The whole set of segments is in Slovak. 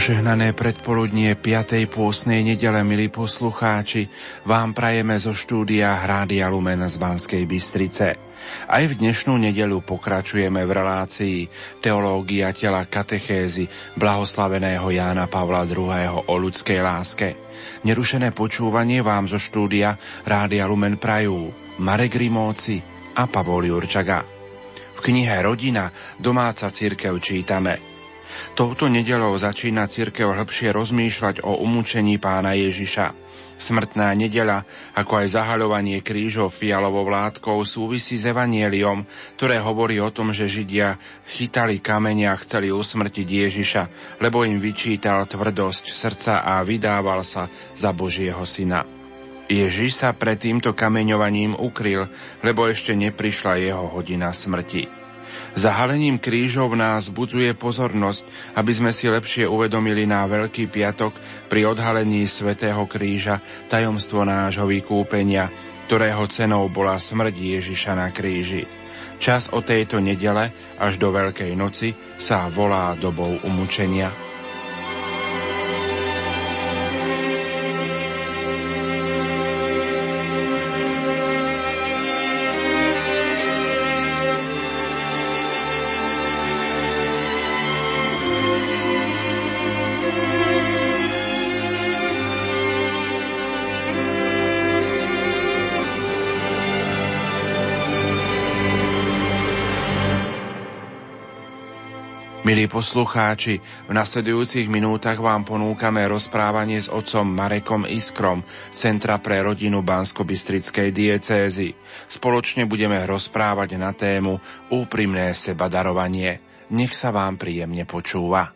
Požehnané predpoludnie 5. pôsnej nedele, milí poslucháči, vám prajeme zo štúdia Hrádia Lumen z Banskej Bystrice. Aj v dnešnú nedelu pokračujeme v relácii Teológia tela katechézy blahoslaveného Jána Pavla II. o ľudskej láske. Nerušené počúvanie vám zo štúdia Rádia Lumen prajú Marek Rimóci a Pavol Jurčaga. V knihe Rodina domáca církev čítame – Touto nedelou začína cirkev hĺbšie rozmýšľať o umúčení pána Ježiša. Smrtná nedela, ako aj zahaľovanie krížov fialovou vládkou súvisí s evanieliom, ktoré hovorí o tom, že Židia chytali kamene a chceli usmrtiť Ježiša, lebo im vyčítal tvrdosť srdca a vydával sa za Božieho syna. Ježiš sa pred týmto kameňovaním ukryl, lebo ešte neprišla jeho hodina smrti. Zahalením krížov nás budzuje pozornosť, aby sme si lepšie uvedomili na Veľký piatok pri odhalení Svetého kríža tajomstvo nášho vykúpenia, ktorého cenou bola smrť Ježiša na kríži. Čas o tejto nedele až do Veľkej noci sa volá dobou umúčenia. Milí poslucháči, v nasledujúcich minútach vám ponúkame rozprávanie s otcom Marekom Iskrom Centra pre rodinu Bansko-Bistrickej diecézy. Spoločne budeme rozprávať na tému Úprimné sebadarovanie. Nech sa vám príjemne počúva.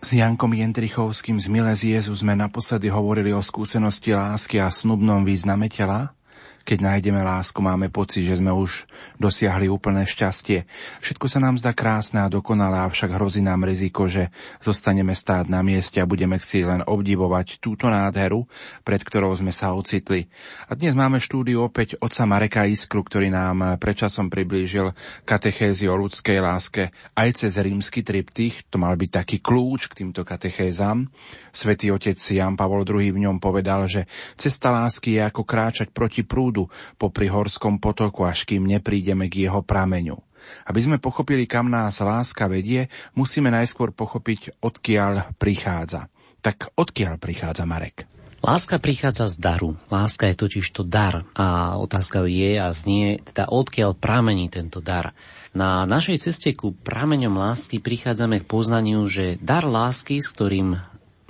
S Jankom Jendrichovským z Miles Jezu sme naposledy hovorili o skúsenosti lásky a snubnom význame tela, keď nájdeme lásku, máme pocit, že sme už dosiahli úplné šťastie. Všetko sa nám zdá krásne a dokonalé, avšak hrozí nám riziko, že zostaneme stáť na mieste a budeme chcieť len obdivovať túto nádheru, pred ktorou sme sa ocitli. A dnes máme štúdiu opäť oca Mareka Iskru, ktorý nám predčasom priblížil katechézy o ľudskej láske aj cez rímsky triptych. To mal byť taký kľúč k týmto katechézam. Svetý otec Jan Pavol II v ňom povedal, že cesta lásky je ako kráčať proti prúdu prúdu popri horskom potoku, až kým neprídeme k jeho prameňu. Aby sme pochopili, kam nás láska vedie, musíme najskôr pochopiť, odkiaľ prichádza. Tak odkiaľ prichádza Marek? Láska prichádza z daru. Láska je totiž to dar. A otázka je a znie, teda odkiaľ pramení tento dar. Na našej ceste ku prameňom lásky prichádzame k poznaniu, že dar lásky, s ktorým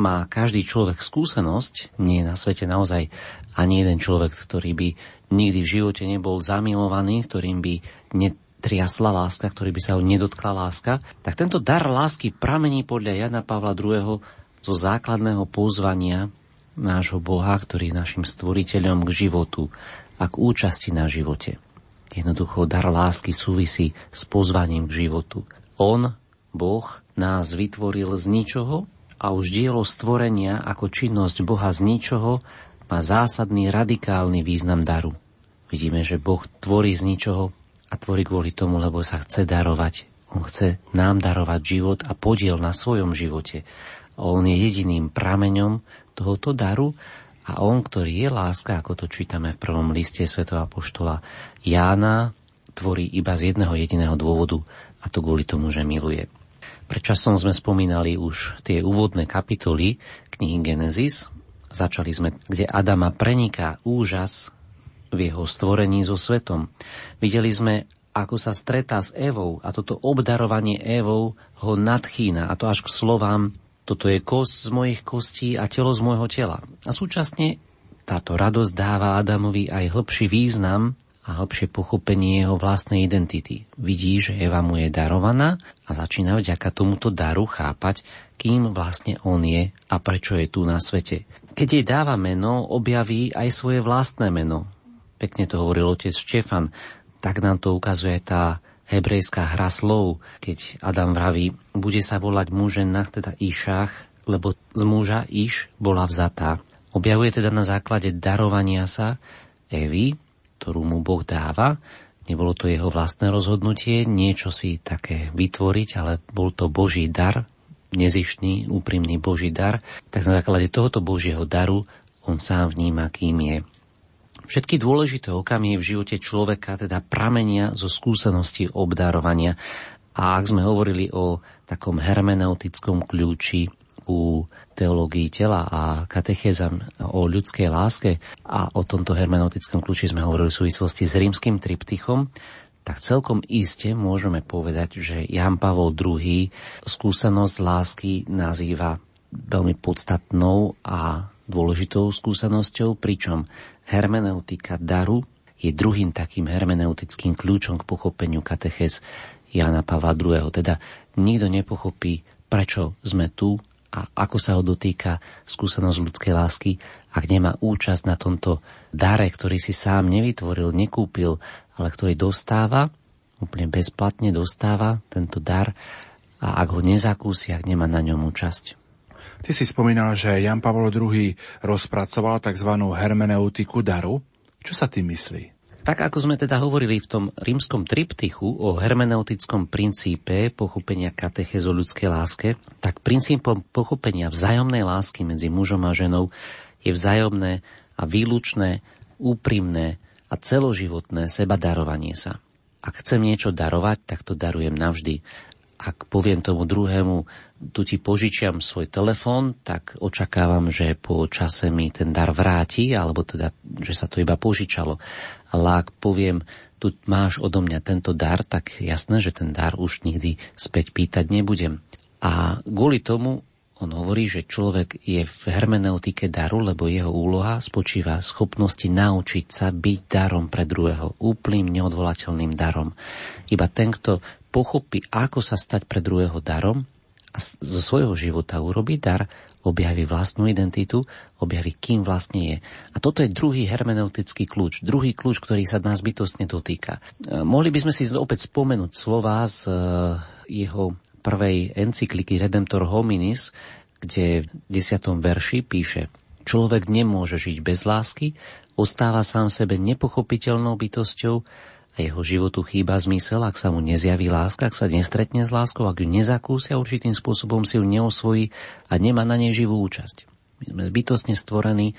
má každý človek skúsenosť, nie je na svete naozaj ani jeden človek, ktorý by nikdy v živote nebol zamilovaný, ktorým by netriasla láska, ktorý by sa ho nedotkla láska, tak tento dar lásky pramení podľa Jana Pavla II. zo základného pozvania nášho Boha, ktorý je našim stvoriteľom k životu a k účasti na živote. Jednoducho dar lásky súvisí s pozvaním k životu. On, Boh, nás vytvoril z ničoho a už dielo stvorenia ako činnosť Boha z ničoho má zásadný radikálny význam daru. Vidíme, že Boh tvorí z ničoho a tvorí kvôli tomu, lebo sa chce darovať. On chce nám darovať život a podiel na svojom živote. On je jediným prameňom tohoto daru a on, ktorý je láska, ako to čítame v prvom liste Sv. Apoštola Jána, tvorí iba z jedného jediného dôvodu a to kvôli tomu, že miluje. Predčasom sme spomínali už tie úvodné kapitoly knihy Genesis. Začali sme, kde Adama preniká úžas v jeho stvorení so svetom. Videli sme, ako sa stretá s Evou a toto obdarovanie Evou ho nadchýna a to až k slovám toto je kost z mojich kostí a telo z môjho tela. A súčasne táto radosť dáva Adamovi aj hĺbší význam a hlbšie pochopenie jeho vlastnej identity. Vidí, že Eva mu je darovaná a začína vďaka tomuto daru chápať, kým vlastne on je a prečo je tu na svete. Keď jej dáva meno, objaví aj svoje vlastné meno. Pekne to hovoril otec Štefan, tak nám to ukazuje tá hebrejská hra slov, keď Adam vraví, bude sa volať mužena, teda Išách, lebo z muža Iš bola vzatá. Objavuje teda na základe darovania sa Evy, ktorú mu Boh dáva. Nebolo to jeho vlastné rozhodnutie niečo si také vytvoriť, ale bol to Boží dar nezištný, úprimný Boží dar, tak na základe tohoto Božieho daru on sám vníma, kým je. Všetky dôležité okamihy v živote človeka teda pramenia zo skúsenosti obdarovania. A ak sme hovorili o takom hermeneutickom kľúči u teológii tela a katechéza o ľudskej láske a o tomto hermeneutickom kľúči sme hovorili v súvislosti s rímským triptychom, tak celkom iste môžeme povedať, že Jan Pavol II skúsenosť lásky nazýva veľmi podstatnou a dôležitou skúsenosťou, pričom hermeneutika daru je druhým takým hermeneutickým kľúčom k pochopeniu katechez Jana Pavla II. Teda nikto nepochopí, prečo sme tu a ako sa ho dotýka skúsenosť ľudskej lásky, ak nemá účasť na tomto dare, ktorý si sám nevytvoril, nekúpil, ale ktorý dostáva, úplne bezplatne dostáva tento dar a ak ho nezakúsi, ak nemá na ňom účasť. Ty si spomínal, že Jan Pavol II rozpracoval tzv. hermeneutiku daru. Čo sa tým myslí? Tak ako sme teda hovorili v tom rímskom triptychu o hermeneutickom princípe pochopenia katechezo ľudskej láske, tak princípom pochopenia vzájomnej lásky medzi mužom a ženou je vzájomné a výlučné, úprimné a celoživotné seba darovanie sa. Ak chcem niečo darovať, tak to darujem navždy. Ak poviem tomu druhému, tu ti požičiam svoj telefón, tak očakávam, že po čase mi ten dar vráti, alebo teda, že sa to iba požičalo. Ale ak poviem, tu máš odo mňa tento dar, tak jasné, že ten dar už nikdy späť pýtať nebudem. A kvôli tomu on hovorí, že človek je v hermeneutike daru, lebo jeho úloha spočíva v schopnosti naučiť sa byť darom pre druhého, úplným neodvolateľným darom. Iba ten, kto pochopí, ako sa stať pre druhého darom, a zo svojho života urobí dar, objaví vlastnú identitu, objaví, kým vlastne je. A toto je druhý hermeneutický kľúč, druhý kľúč, ktorý sa nás bytostne dotýka. E, mohli by sme si opäť spomenúť slova z e, jeho prvej encykliky Redemptor Hominis, kde v desiatom verši píše Človek nemôže žiť bez lásky, ostáva sám sebe nepochopiteľnou bytosťou, jeho životu chýba zmysel, ak sa mu nezjaví láska, ak sa nestretne s láskou, ak ju nezakúsia určitým spôsobom si ju neosvojí a nemá na nej živú účasť. My sme bytostne stvorení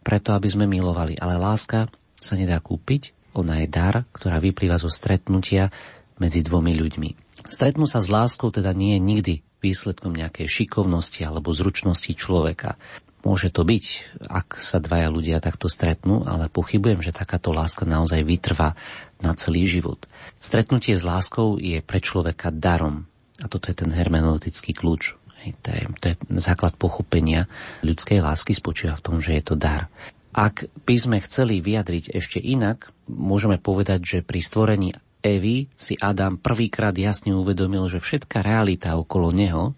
preto, aby sme milovali, ale láska sa nedá kúpiť, ona je dar, ktorá vyplýva zo stretnutia medzi dvomi ľuďmi. Stretnúť sa s láskou teda nie je nikdy výsledkom nejakej šikovnosti alebo zručnosti človeka. Môže to byť, ak sa dvaja ľudia takto stretnú, ale pochybujem, že takáto láska naozaj vytrvá na celý život. Stretnutie s láskou je pre človeka darom. A toto je ten hermeneutický kľúč. To je, to je základ pochopenia ľudskej lásky spočíva v tom, že je to dar. Ak by sme chceli vyjadriť ešte inak, môžeme povedať, že pri stvorení Evy si Adam prvýkrát jasne uvedomil, že všetká realita okolo neho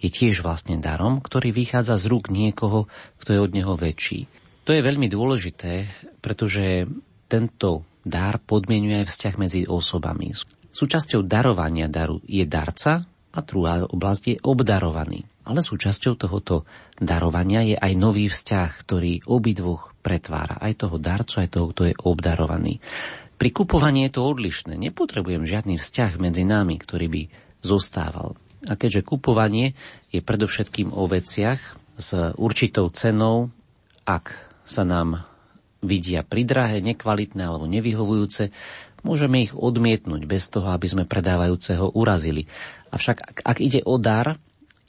je tiež vlastne darom, ktorý vychádza z rúk niekoho, kto je od neho väčší. To je veľmi dôležité, pretože tento dar podmienuje aj vzťah medzi osobami. Súčasťou darovania daru je darca a druhá oblasť je obdarovaný. Ale súčasťou tohoto darovania je aj nový vzťah, ktorý obidvoch pretvára. Aj toho darcu, aj toho, kto je obdarovaný. Pri kupovaní je to odlišné. Nepotrebujem žiadny vzťah medzi nami, ktorý by zostával. A keďže kupovanie je predovšetkým o veciach s určitou cenou, ak sa nám vidia pridrahé, nekvalitné alebo nevyhovujúce, môžeme ich odmietnúť bez toho, aby sme predávajúceho urazili. Avšak ak, ak ide o dar,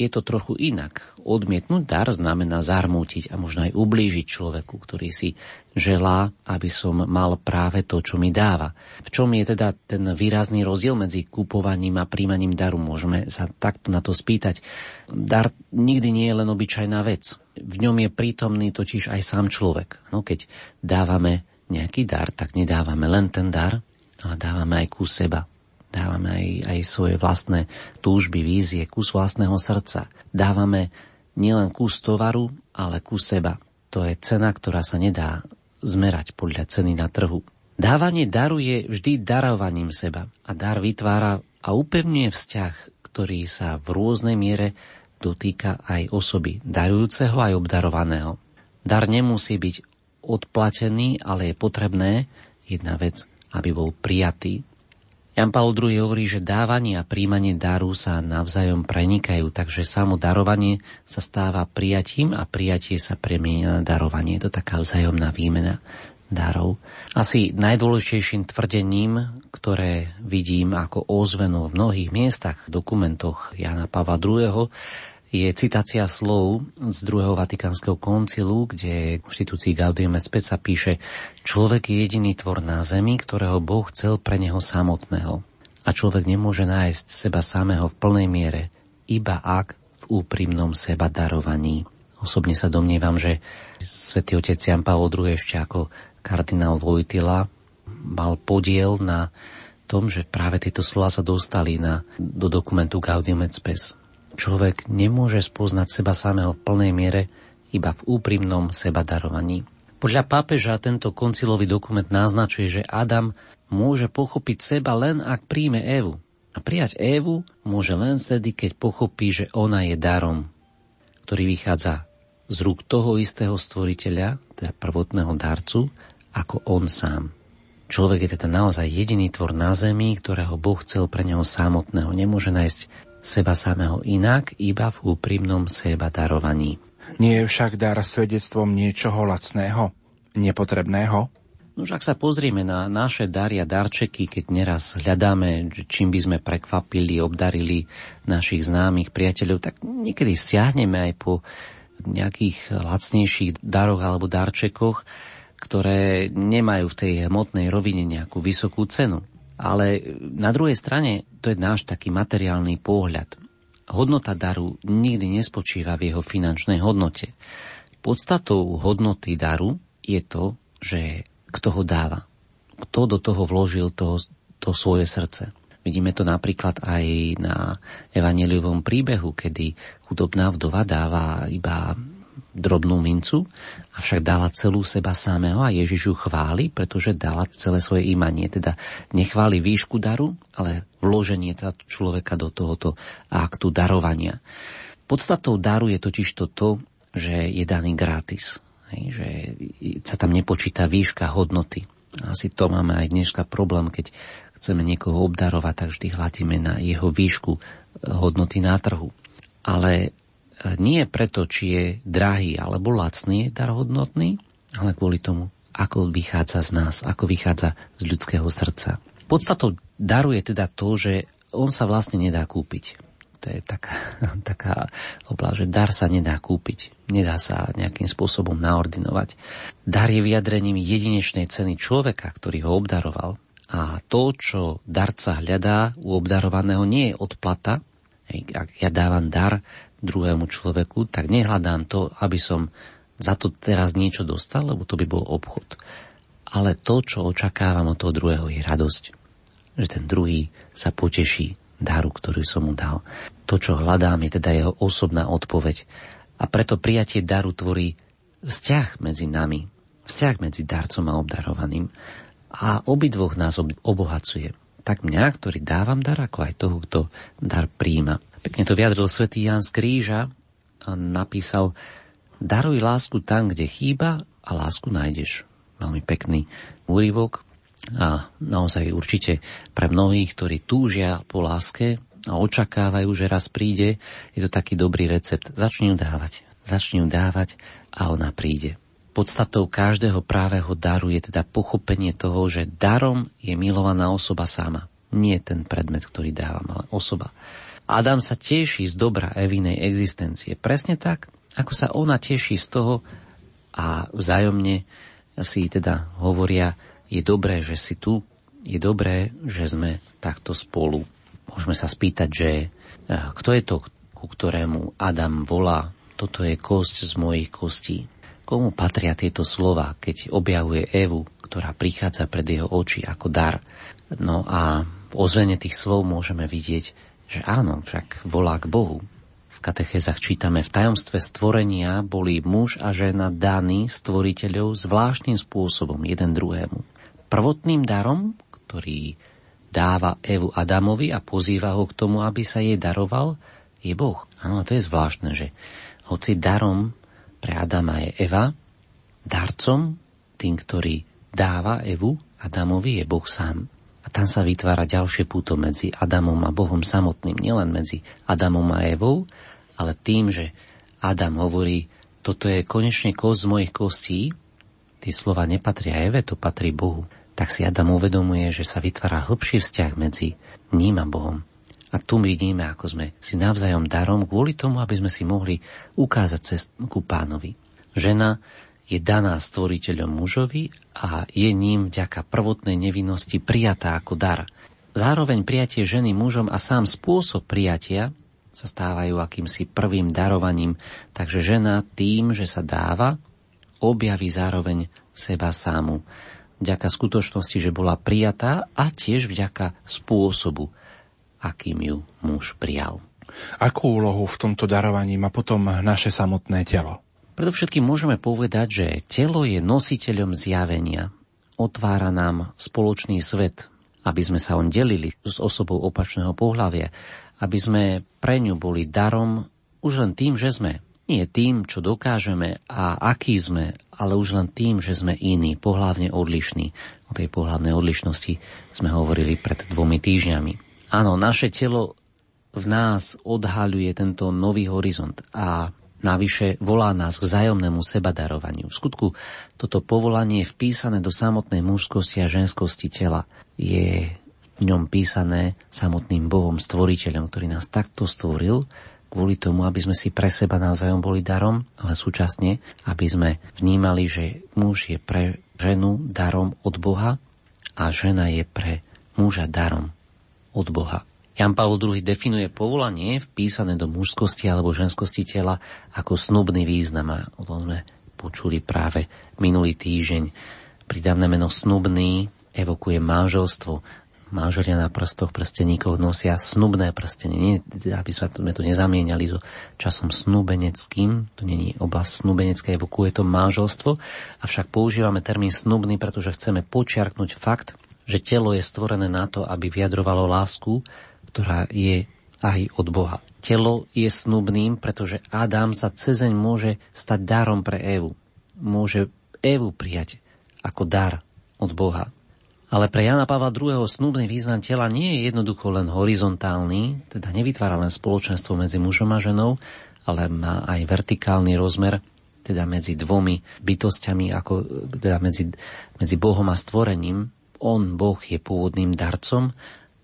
je to trochu inak. Odmietnúť dar znamená zarmútiť a možno aj ublížiť človeku, ktorý si želá, aby som mal práve to, čo mi dáva. V čom je teda ten výrazný rozdiel medzi kupovaním a príjmaním daru? Môžeme sa takto na to spýtať. Dar nikdy nie je len obyčajná vec. V ňom je prítomný totiž aj sám človek. No, keď dávame nejaký dar, tak nedávame len ten dar, ale dávame aj kus seba, Dávame aj, aj svoje vlastné túžby, vízie, kus vlastného srdca. Dávame nielen kus tovaru, ale kus seba. To je cena, ktorá sa nedá zmerať podľa ceny na trhu. Dávanie daru je vždy darovaním seba a dar vytvára a upevňuje vzťah, ktorý sa v rôznej miere dotýka aj osoby, darujúceho aj obdarovaného. Dar nemusí byť odplatený, ale je potrebné jedna vec, aby bol prijatý Jan Paul II hovorí, že dávanie a príjmanie daru sa navzájom prenikajú, takže samo darovanie sa stáva prijatím a prijatie sa premienia na darovanie. Je to taká vzájomná výmena darov. Asi najdôležitejším tvrdením, ktoré vidím ako ozvenu v mnohých miestach, v dokumentoch Jana Pavla II., je citácia slov z druhého Vatikánskeho koncilu, kde v inštitúcii Gaudium et Spec sa píše Človek je jediný tvor na zemi, ktorého Boh chcel pre neho samotného. A človek nemôže nájsť seba samého v plnej miere, iba ak v úprimnom seba darovaní. Osobne sa domnievam, že svätý otec Jan Pavel II ešte ako kardinál Vojtila mal podiel na tom, že práve tieto slova sa dostali na, do dokumentu Gaudium et Spes Človek nemôže spoznať seba samého v plnej miere iba v úprimnom seba darovaní. Podľa pápeža tento koncilový dokument naznačuje, že Adam môže pochopiť seba len ak príjme Evu. A prijať Evu môže len vtedy, keď pochopí, že ona je darom, ktorý vychádza z rúk toho istého stvoriteľa, teda prvotného darcu, ako on sám. Človek je teda naozaj jediný tvor na zemi, ktorého Boh chcel pre neho samotného. Nemôže nájsť seba samého inak, iba v úprimnom seba darovaní. Nie je však dar svedectvom niečoho lacného, nepotrebného? No ak sa pozrieme na naše dary a darčeky, keď neraz hľadáme, čím by sme prekvapili, obdarili našich známych priateľov, tak niekedy stiahneme aj po nejakých lacnejších daroch alebo darčekoch, ktoré nemajú v tej hmotnej rovine nejakú vysokú cenu. Ale na druhej strane to je náš taký materiálny pohľad. Hodnota daru nikdy nespočíva v jeho finančnej hodnote. Podstatou hodnoty daru je to, že kto ho dáva. Kto do toho vložil to, to svoje srdce. Vidíme to napríklad aj na evaneliovom príbehu, kedy chudobná vdova dáva iba drobnú mincu, avšak dala celú seba samého a Ježiš ju chváli, pretože dala celé svoje imanie. Teda nechváli výšku daru, ale vloženie teda človeka do tohoto aktu darovania. Podstatou daru je totiž to, to že je daný gratis. Hej, že sa tam nepočíta výška hodnoty. Asi to máme aj dneska problém, keď chceme niekoho obdarovať, tak vždy hľadíme na jeho výšku hodnoty na trhu. Ale nie preto, či je drahý alebo lacný dar hodnotný, ale kvôli tomu, ako vychádza z nás, ako vychádza z ľudského srdca. Podstatou daru je teda to, že on sa vlastne nedá kúpiť. To je taká, taká oblasť, že dar sa nedá kúpiť. Nedá sa nejakým spôsobom naordinovať. Dar je vyjadrením jedinečnej ceny človeka, ktorý ho obdaroval. A to, čo darca hľadá u obdarovaného, nie je odplata. Ak ja dávam dar, druhému človeku, tak nehľadám to, aby som za to teraz niečo dostal, lebo to by bol obchod. Ale to, čo očakávam od toho druhého, je radosť. Že ten druhý sa poteší daru, ktorý som mu dal. To, čo hľadám, je teda jeho osobná odpoveď. A preto prijatie daru tvorí vzťah medzi nami, vzťah medzi darcom a obdarovaným. A obidvoch nás obohacuje. Tak mňa, ktorý dávam dar, ako aj toho, kto dar príjima. Pekne to vyjadril svätý Jan z Kríža napísal Daruj lásku tam, kde chýba a lásku nájdeš. Veľmi pekný úryvok a naozaj určite pre mnohých, ktorí túžia po láske a očakávajú, že raz príde, je to taký dobrý recept. Začni ju dávať. Začni ju dávať a ona príde. Podstatou každého právého daru je teda pochopenie toho, že darom je milovaná osoba sama. Nie ten predmet, ktorý dávam, ale osoba. Adam sa teší z dobra Evinej existencie. Presne tak, ako sa ona teší z toho a vzájomne si teda hovoria, je dobré, že si tu, je dobré, že sme takto spolu. Môžeme sa spýtať, že e, kto je to, ku ktorému Adam volá, toto je kosť z mojich kostí. Komu patria tieto slova, keď objavuje Evu, ktorá prichádza pred jeho oči ako dar? No a v ozvene tých slov môžeme vidieť, že áno, však volá k Bohu. V katechezach čítame, v tajomstve stvorenia boli muž a žena daní stvoriteľov zvláštnym spôsobom jeden druhému. Prvotným darom, ktorý dáva Evu Adamovi a pozýva ho k tomu, aby sa jej daroval, je Boh. Áno, to je zvláštne, že hoci darom pre Adama je Eva, darcom, tým, ktorý dáva Evu Adamovi, je Boh sám. A tam sa vytvára ďalšie púto medzi Adamom a Bohom samotným, nielen medzi Adamom a Evou, ale tým, že Adam hovorí, toto je konečne kosť z mojich kostí, tie slova nepatria Eve, to patrí Bohu, tak si Adam uvedomuje, že sa vytvára hlbší vzťah medzi ním a Bohom. A tu vidíme, ako sme si navzájom darom kvôli tomu, aby sme si mohli ukázať cestu ku pánovi. Žena je daná stvoriteľom mužovi a je ním vďaka prvotnej nevinnosti prijatá ako dar. Zároveň prijatie ženy mužom a sám spôsob prijatia sa stávajú akýmsi prvým darovaním, takže žena tým, že sa dáva, objaví zároveň seba sámu. Vďaka skutočnosti, že bola prijatá a tiež vďaka spôsobu, akým ju muž prijal. Akú úlohu v tomto darovaní má potom naše samotné telo? Predovšetkým môžeme povedať, že telo je nositeľom zjavenia. Otvára nám spoločný svet, aby sme sa on delili s osobou opačného pohľavia, aby sme pre ňu boli darom už len tým, že sme. Nie tým, čo dokážeme a aký sme, ale už len tým, že sme iní, pohľavne odlišní. O tej pohľavnej odlišnosti sme hovorili pred dvomi týždňami. Áno, naše telo v nás odhaľuje tento nový horizont a Navyše volá nás k vzájomnému sebadarovaniu. V skutku toto povolanie je vpísané do samotnej mužskosti a ženskosti tela. Je v ňom písané samotným Bohom, stvoriteľom, ktorý nás takto stvoril, kvôli tomu, aby sme si pre seba navzájom boli darom, ale súčasne, aby sme vnímali, že muž je pre ženu darom od Boha a žena je pre muža darom od Boha. Jan Pavel II definuje povolanie vpísané do mužskosti alebo ženskosti tela ako snubný význam a o tom sme počuli práve minulý týždeň. Pridavné meno snubný evokuje manželstvo. Manželia na prstoch prsteníkov nosia snubné prstenie. Nie, aby sme to nezamieniali so časom snubeneckým, to není oblasť snubenecká, evokuje to manželstvo, avšak používame termín snubný, pretože chceme počiarknúť fakt, že telo je stvorené na to, aby vyjadrovalo lásku, ktorá je aj od Boha. Telo je snubným, pretože Adam sa cezeň môže stať darom pre Evu. Môže Evu prijať ako dar od Boha. Ale pre Jana Pavla II. snubný význam tela nie je jednoducho len horizontálny, teda nevytvára len spoločenstvo medzi mužom a ženou, ale má aj vertikálny rozmer, teda medzi dvomi bytostiami, ako, teda medzi, medzi Bohom a stvorením. On, Boh, je pôvodným darcom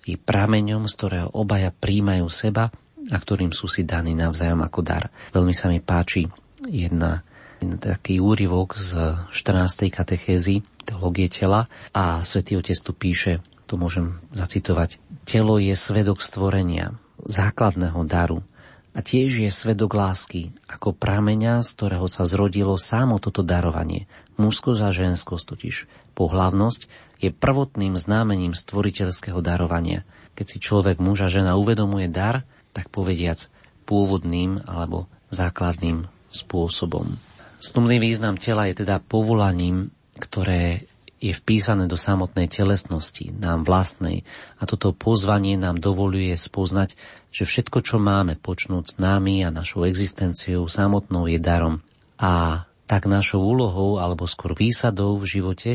i prameňom, z ktorého obaja príjmajú seba a ktorým sú si daní navzájom ako dar. Veľmi sa mi páči jedna, jedna taký úryvok z 14. katechézy teológie tela a svätý Otec tu píše, to môžem zacitovať, telo je svedok stvorenia, základného daru, a tiež je svedok lásky, ako prameňa, z ktorého sa zrodilo samo toto darovanie. Mužskosť a ženskosť totiž. Pohlavnosť je prvotným známením stvoriteľského darovania. Keď si človek muža žena uvedomuje dar, tak povediac pôvodným alebo základným spôsobom. Snubný význam tela je teda povolaním, ktoré je vpísané do samotnej telesnosti, nám vlastnej. A toto pozvanie nám dovoluje spoznať, že všetko, čo máme, počnúť s nami a našou existenciou samotnou je darom. A tak našou úlohou, alebo skôr výsadou v živote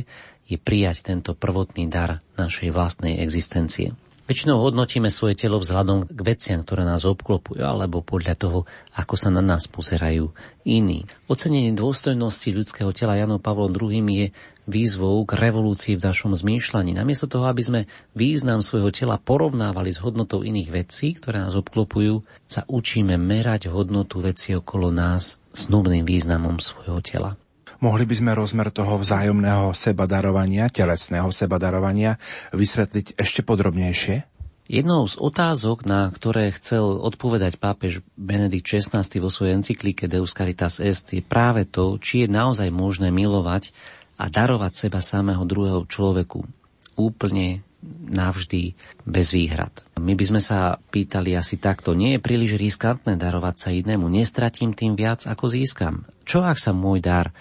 je prijať tento prvotný dar našej vlastnej existencie. Väčšinou hodnotíme svoje telo vzhľadom k veciam, ktoré nás obklopujú, alebo podľa toho, ako sa na nás pozerajú iní. Ocenenie dôstojnosti ľudského tela Janom Pavlom II je výzvou k revolúcii v našom zmýšľaní. Namiesto toho, aby sme význam svojho tela porovnávali s hodnotou iných vecí, ktoré nás obklopujú, sa učíme merať hodnotu veci okolo nás snubným významom svojho tela. Mohli by sme rozmer toho vzájomného sebadarovania, telesného sebadarovania vysvetliť ešte podrobnejšie? Jednou z otázok, na ktoré chcel odpovedať pápež Benedikt XVI vo svojej encyklike Deus Caritas Est, je práve to, či je naozaj možné milovať a darovať seba samého druhého človeku úplne navždy bez výhrad. My by sme sa pýtali asi takto, nie je príliš riskantné darovať sa inému, nestratím tým viac, ako získam. Čo ak sa môj dar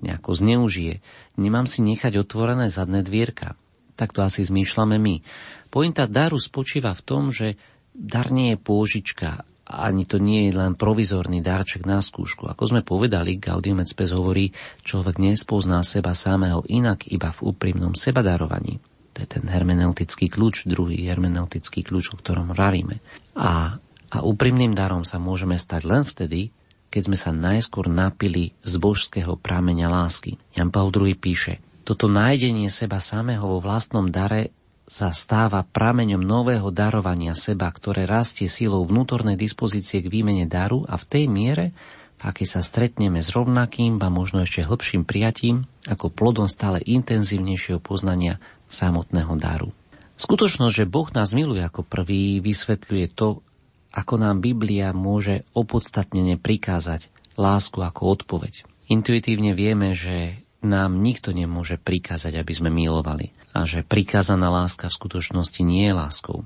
nejako zneužije. Nemám si nechať otvorené zadné dvierka. Tak to asi zmýšľame my. Pointa daru spočíva v tom, že dar nie je pôžička, ani to nie je len provizorný darček na skúšku. Ako sme povedali, Gaudium et Spes hovorí, človek nespozná seba samého inak iba v úprimnom sebadarovaní. To je ten hermeneutický kľúč, druhý hermeneutický kľúč, o ktorom raríme. A, a úprimným darom sa môžeme stať len vtedy, keď sme sa najskôr napili z božského prámeňa lásky. Jan Paul II píše, toto nájdenie seba samého vo vlastnom dare sa stáva prameňom nového darovania seba, ktoré rastie silou vnútornej dispozície k výmene daru a v tej miere, v akej sa stretneme s rovnakým, a možno ešte hlbším prijatím, ako plodom stále intenzívnejšieho poznania samotného daru. Skutočnosť, že Boh nás miluje ako prvý, vysvetľuje to, ako nám Biblia môže opodstatnene prikázať lásku ako odpoveď. Intuitívne vieme, že nám nikto nemôže prikázať, aby sme milovali a že prikázaná láska v skutočnosti nie je láskou.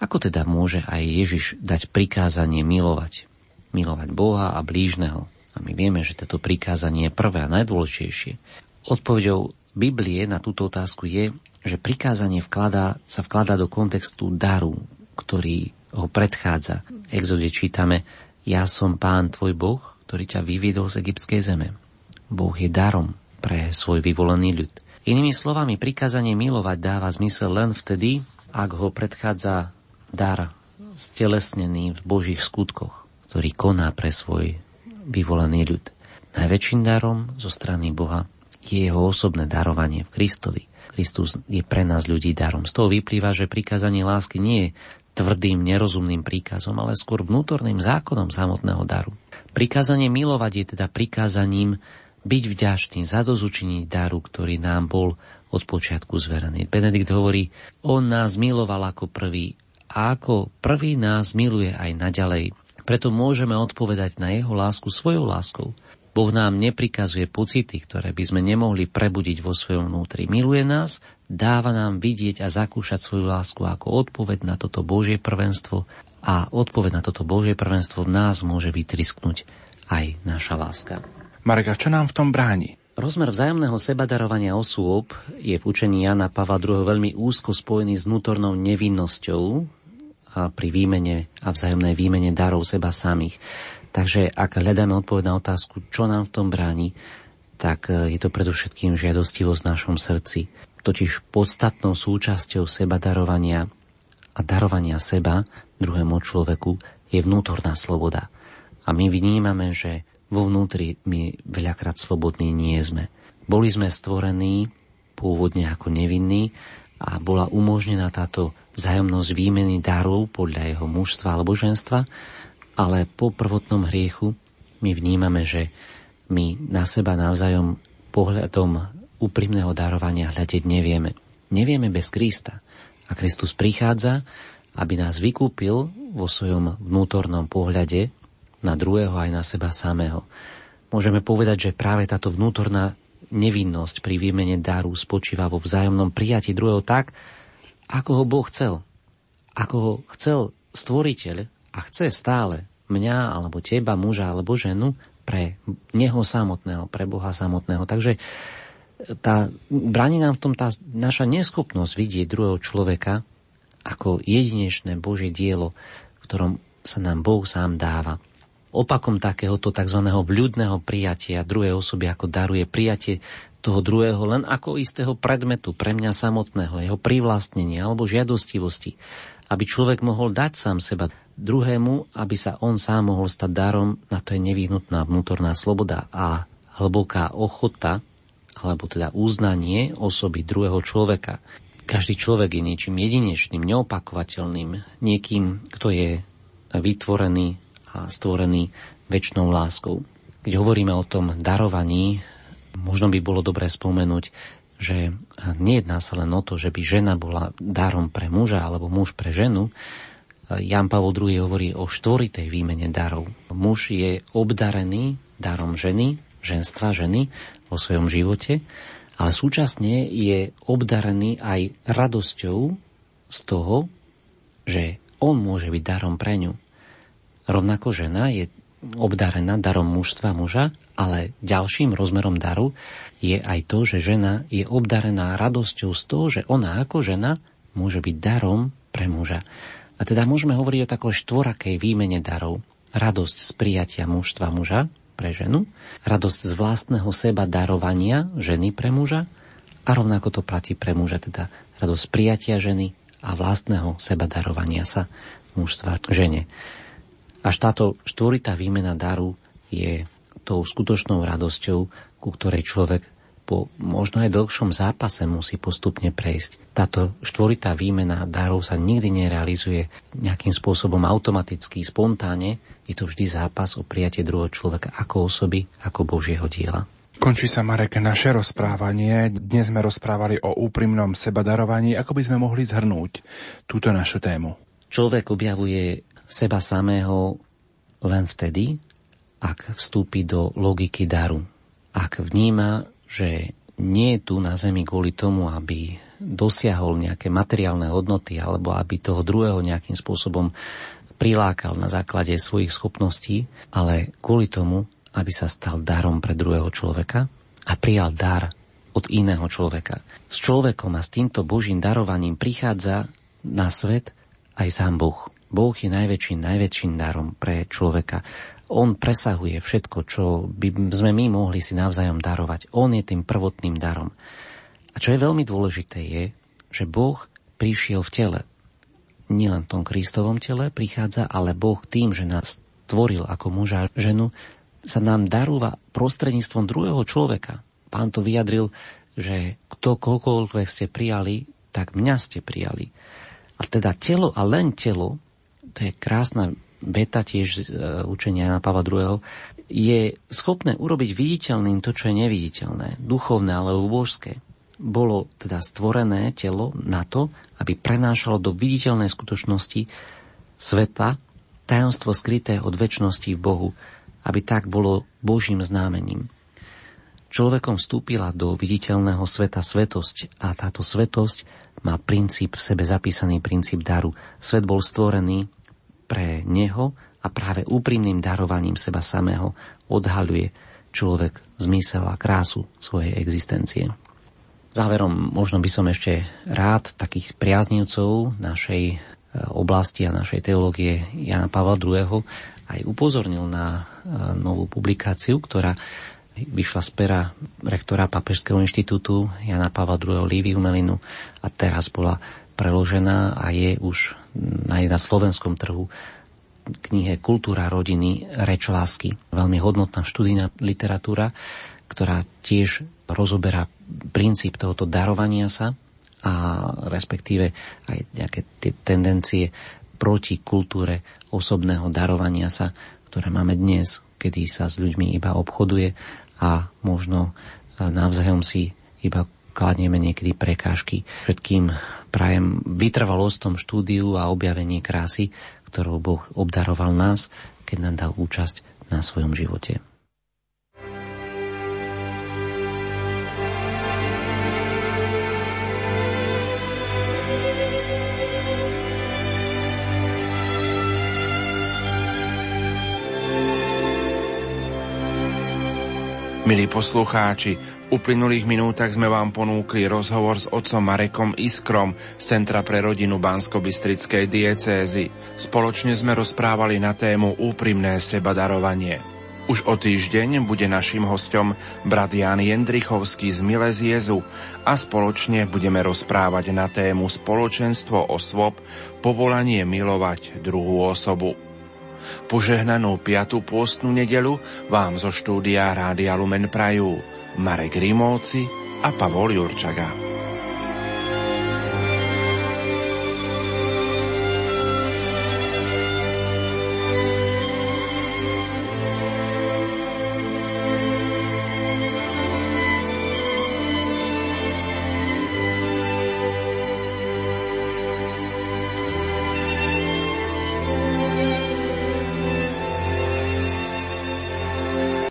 Ako teda môže aj Ježiš dať prikázanie milovať? Milovať Boha a blížneho. A my vieme, že toto prikázanie je prvé a najdôležitejšie. Odpovedou Biblie na túto otázku je, že prikázanie vkladá, sa vkladá do kontextu daru, ktorý ho predchádza. Exode čítame, ja som pán tvoj Boh, ktorý ťa vyviedol z egyptskej zeme. Boh je darom pre svoj vyvolený ľud. Inými slovami, prikázanie milovať dáva zmysel len vtedy, ak ho predchádza dar stelesnený v Božích skutkoch, ktorý koná pre svoj vyvolený ľud. Najväčším darom zo strany Boha je jeho osobné darovanie v Kristovi. Kristus je pre nás ľudí darom. Z toho vyplýva, že prikázanie lásky nie je tvrdým, nerozumným príkazom, ale skôr vnútorným zákonom samotného daru. Prikázanie milovať je teda prikázaním byť vďačný, zadozučiniť daru, ktorý nám bol od počiatku zverený. Benedikt hovorí, on nás miloval ako prvý a ako prvý nás miluje aj naďalej. Preto môžeme odpovedať na jeho lásku svojou láskou. Boh nám neprikazuje pocity, ktoré by sme nemohli prebudiť vo svojom vnútri. Miluje nás, dáva nám vidieť a zakúšať svoju lásku ako odpoveď na toto Božie prvenstvo a odpoveď na toto Božie prvenstvo v nás môže vytrisknúť aj naša láska. Marga, čo nám v tom bráni? Rozmer vzájomného sebadarovania osôb je v učení Jana Pavla II veľmi úzko spojený s vnútornou nevinnosťou a pri výmene a vzájomnej výmene darov seba samých. Takže ak hľadáme odpoveď na otázku, čo nám v tom bráni, tak e, je to predovšetkým žiadostivosť v našom srdci. Totiž podstatnou súčasťou seba darovania a darovania seba druhému človeku je vnútorná sloboda. A my vnímame, že vo vnútri my veľakrát slobodní nie sme. Boli sme stvorení pôvodne ako nevinní a bola umožnená táto vzájomnosť výmeny darov podľa jeho mužstva alebo ženstva ale po prvotnom hriechu my vnímame, že my na seba navzájom pohľadom úprimného darovania hľadiť nevieme. Nevieme bez Krista. A Kristus prichádza, aby nás vykúpil vo svojom vnútornom pohľade na druhého aj na seba samého. Môžeme povedať, že práve táto vnútorná nevinnosť pri výmene daru spočíva vo vzájomnom prijati druhého tak, ako ho Boh chcel. Ako ho chcel stvoriteľ a chce stále mňa alebo teba, muža alebo ženu pre neho samotného, pre Boha samotného. Takže tá, bráni nám v tom tá naša neschopnosť vidieť druhého človeka ako jedinečné Božie dielo, v ktorom sa nám Boh sám dáva. Opakom takéhoto tzv. vľudného prijatia druhej osoby ako daruje prijatie toho druhého len ako istého predmetu pre mňa samotného, jeho privlastnenia alebo žiadostivosti, aby človek mohol dať sám seba druhému, aby sa on sám mohol stať darom, na to je nevyhnutná vnútorná sloboda a hlboká ochota, alebo teda uznanie osoby druhého človeka. Každý človek je niečím jedinečným, neopakovateľným, niekým, kto je vytvorený a stvorený väčšnou láskou. Keď hovoríme o tom darovaní, možno by bolo dobré spomenúť, že nejedná sa len o to, že by žena bola darom pre muža alebo muž pre ženu, Jan Pavel II hovorí o štvoritej výmene darov. Muž je obdarený darom ženy, ženstva ženy vo svojom živote, ale súčasne je obdarený aj radosťou z toho, že on môže byť darom pre ňu. Rovnako žena je obdarená darom mužstva muža, ale ďalším rozmerom daru je aj to, že žena je obdarená radosťou z toho, že ona ako žena môže byť darom pre muža. A teda môžeme hovoriť o takej štvorakej výmene darov. Radosť z prijatia mužstva muža pre ženu, radosť z vlastného seba darovania ženy pre muža A rovnako to platí pre muža, teda radosť prijatia ženy a vlastného seba darovania sa mužstva žene. Až táto štvoritá výmena daru je tou skutočnou radosťou, ku ktorej človek po možno aj dlhšom zápase musí postupne prejsť. Táto štvoritá výmena darov sa nikdy nerealizuje nejakým spôsobom automaticky, spontánne. Je to vždy zápas o prijatie druhého človeka ako osoby, ako Božieho diela. Končí sa, Marek, naše rozprávanie. Dnes sme rozprávali o úprimnom sebadarovaní. Ako by sme mohli zhrnúť túto našu tému? Človek objavuje seba samého len vtedy, ak vstúpi do logiky daru. Ak vníma že nie je tu na Zemi kvôli tomu, aby dosiahol nejaké materiálne hodnoty alebo aby toho druhého nejakým spôsobom prilákal na základe svojich schopností, ale kvôli tomu, aby sa stal darom pre druhého človeka a prijal dar od iného človeka. S človekom a s týmto Božím darovaním prichádza na svet aj sám Boh. Boh je najväčším, najväčším darom pre človeka. On presahuje všetko, čo by sme my mohli si navzájom darovať. On je tým prvotným darom. A čo je veľmi dôležité je, že Boh prišiel v tele. Nielen v tom Kristovom tele prichádza, ale Boh tým, že nás stvoril ako muža a ženu, sa nám darúva prostredníctvom druhého človeka. Pán to vyjadril, že kto koľkoľvek ste prijali, tak mňa ste prijali. A teda telo a len telo, to je krásna beta tiež z e, učenia na Pavla II. je schopné urobiť viditeľným to, čo je neviditeľné, duchovné alebo božské. Bolo teda stvorené telo na to, aby prenášalo do viditeľnej skutočnosti sveta tajomstvo skryté od väčšnosti v Bohu, aby tak bolo Božím známením. Človekom vstúpila do viditeľného sveta svetosť a táto svetosť má princíp v sebe zapísaný princíp daru. Svet bol stvorený pre neho a práve úprimným darovaním seba samého odhaľuje človek zmysel a krásu svojej existencie. Záverom možno by som ešte rád takých priaznivcov našej e, oblasti a našej teológie Jana Pavla II. aj upozornil na e, novú publikáciu, ktorá vyšla z pera rektora Papežského inštitútu Jana Pavla II. Líviu Melinu a teraz bola preložená a je už aj na slovenskom trhu knihe Kultúra rodiny, reč lásky. Veľmi hodnotná študijná literatúra, ktorá tiež rozoberá princíp tohoto darovania sa a respektíve aj nejaké tie tendencie proti kultúre osobného darovania sa, ktoré máme dnes, kedy sa s ľuďmi iba obchoduje a možno navzájom si iba kladneme niekedy prekážky. Všetkým prajem vytrvalosť tom štúdiu a objavenie krásy, ktorou Boh obdaroval nás, keď nám dal účasť na svojom živote. Milí poslucháči, v uplynulých minútach sme vám ponúkli rozhovor s otcom Marekom Iskrom z Centra pre rodinu Bansko-Bystrickej diecézy. Spoločne sme rozprávali na tému úprimné sebadarovanie. Už o týždeň bude našim hostom brat Jan Jendrichovský z Jezu a spoločne budeme rozprávať na tému spoločenstvo osôb, povolanie milovať druhú osobu. Požehnanú piatú pôstnu nedelu vám zo štúdia Rádia Lumen Prajú Marek Rimóci a Pavol Jurčaga.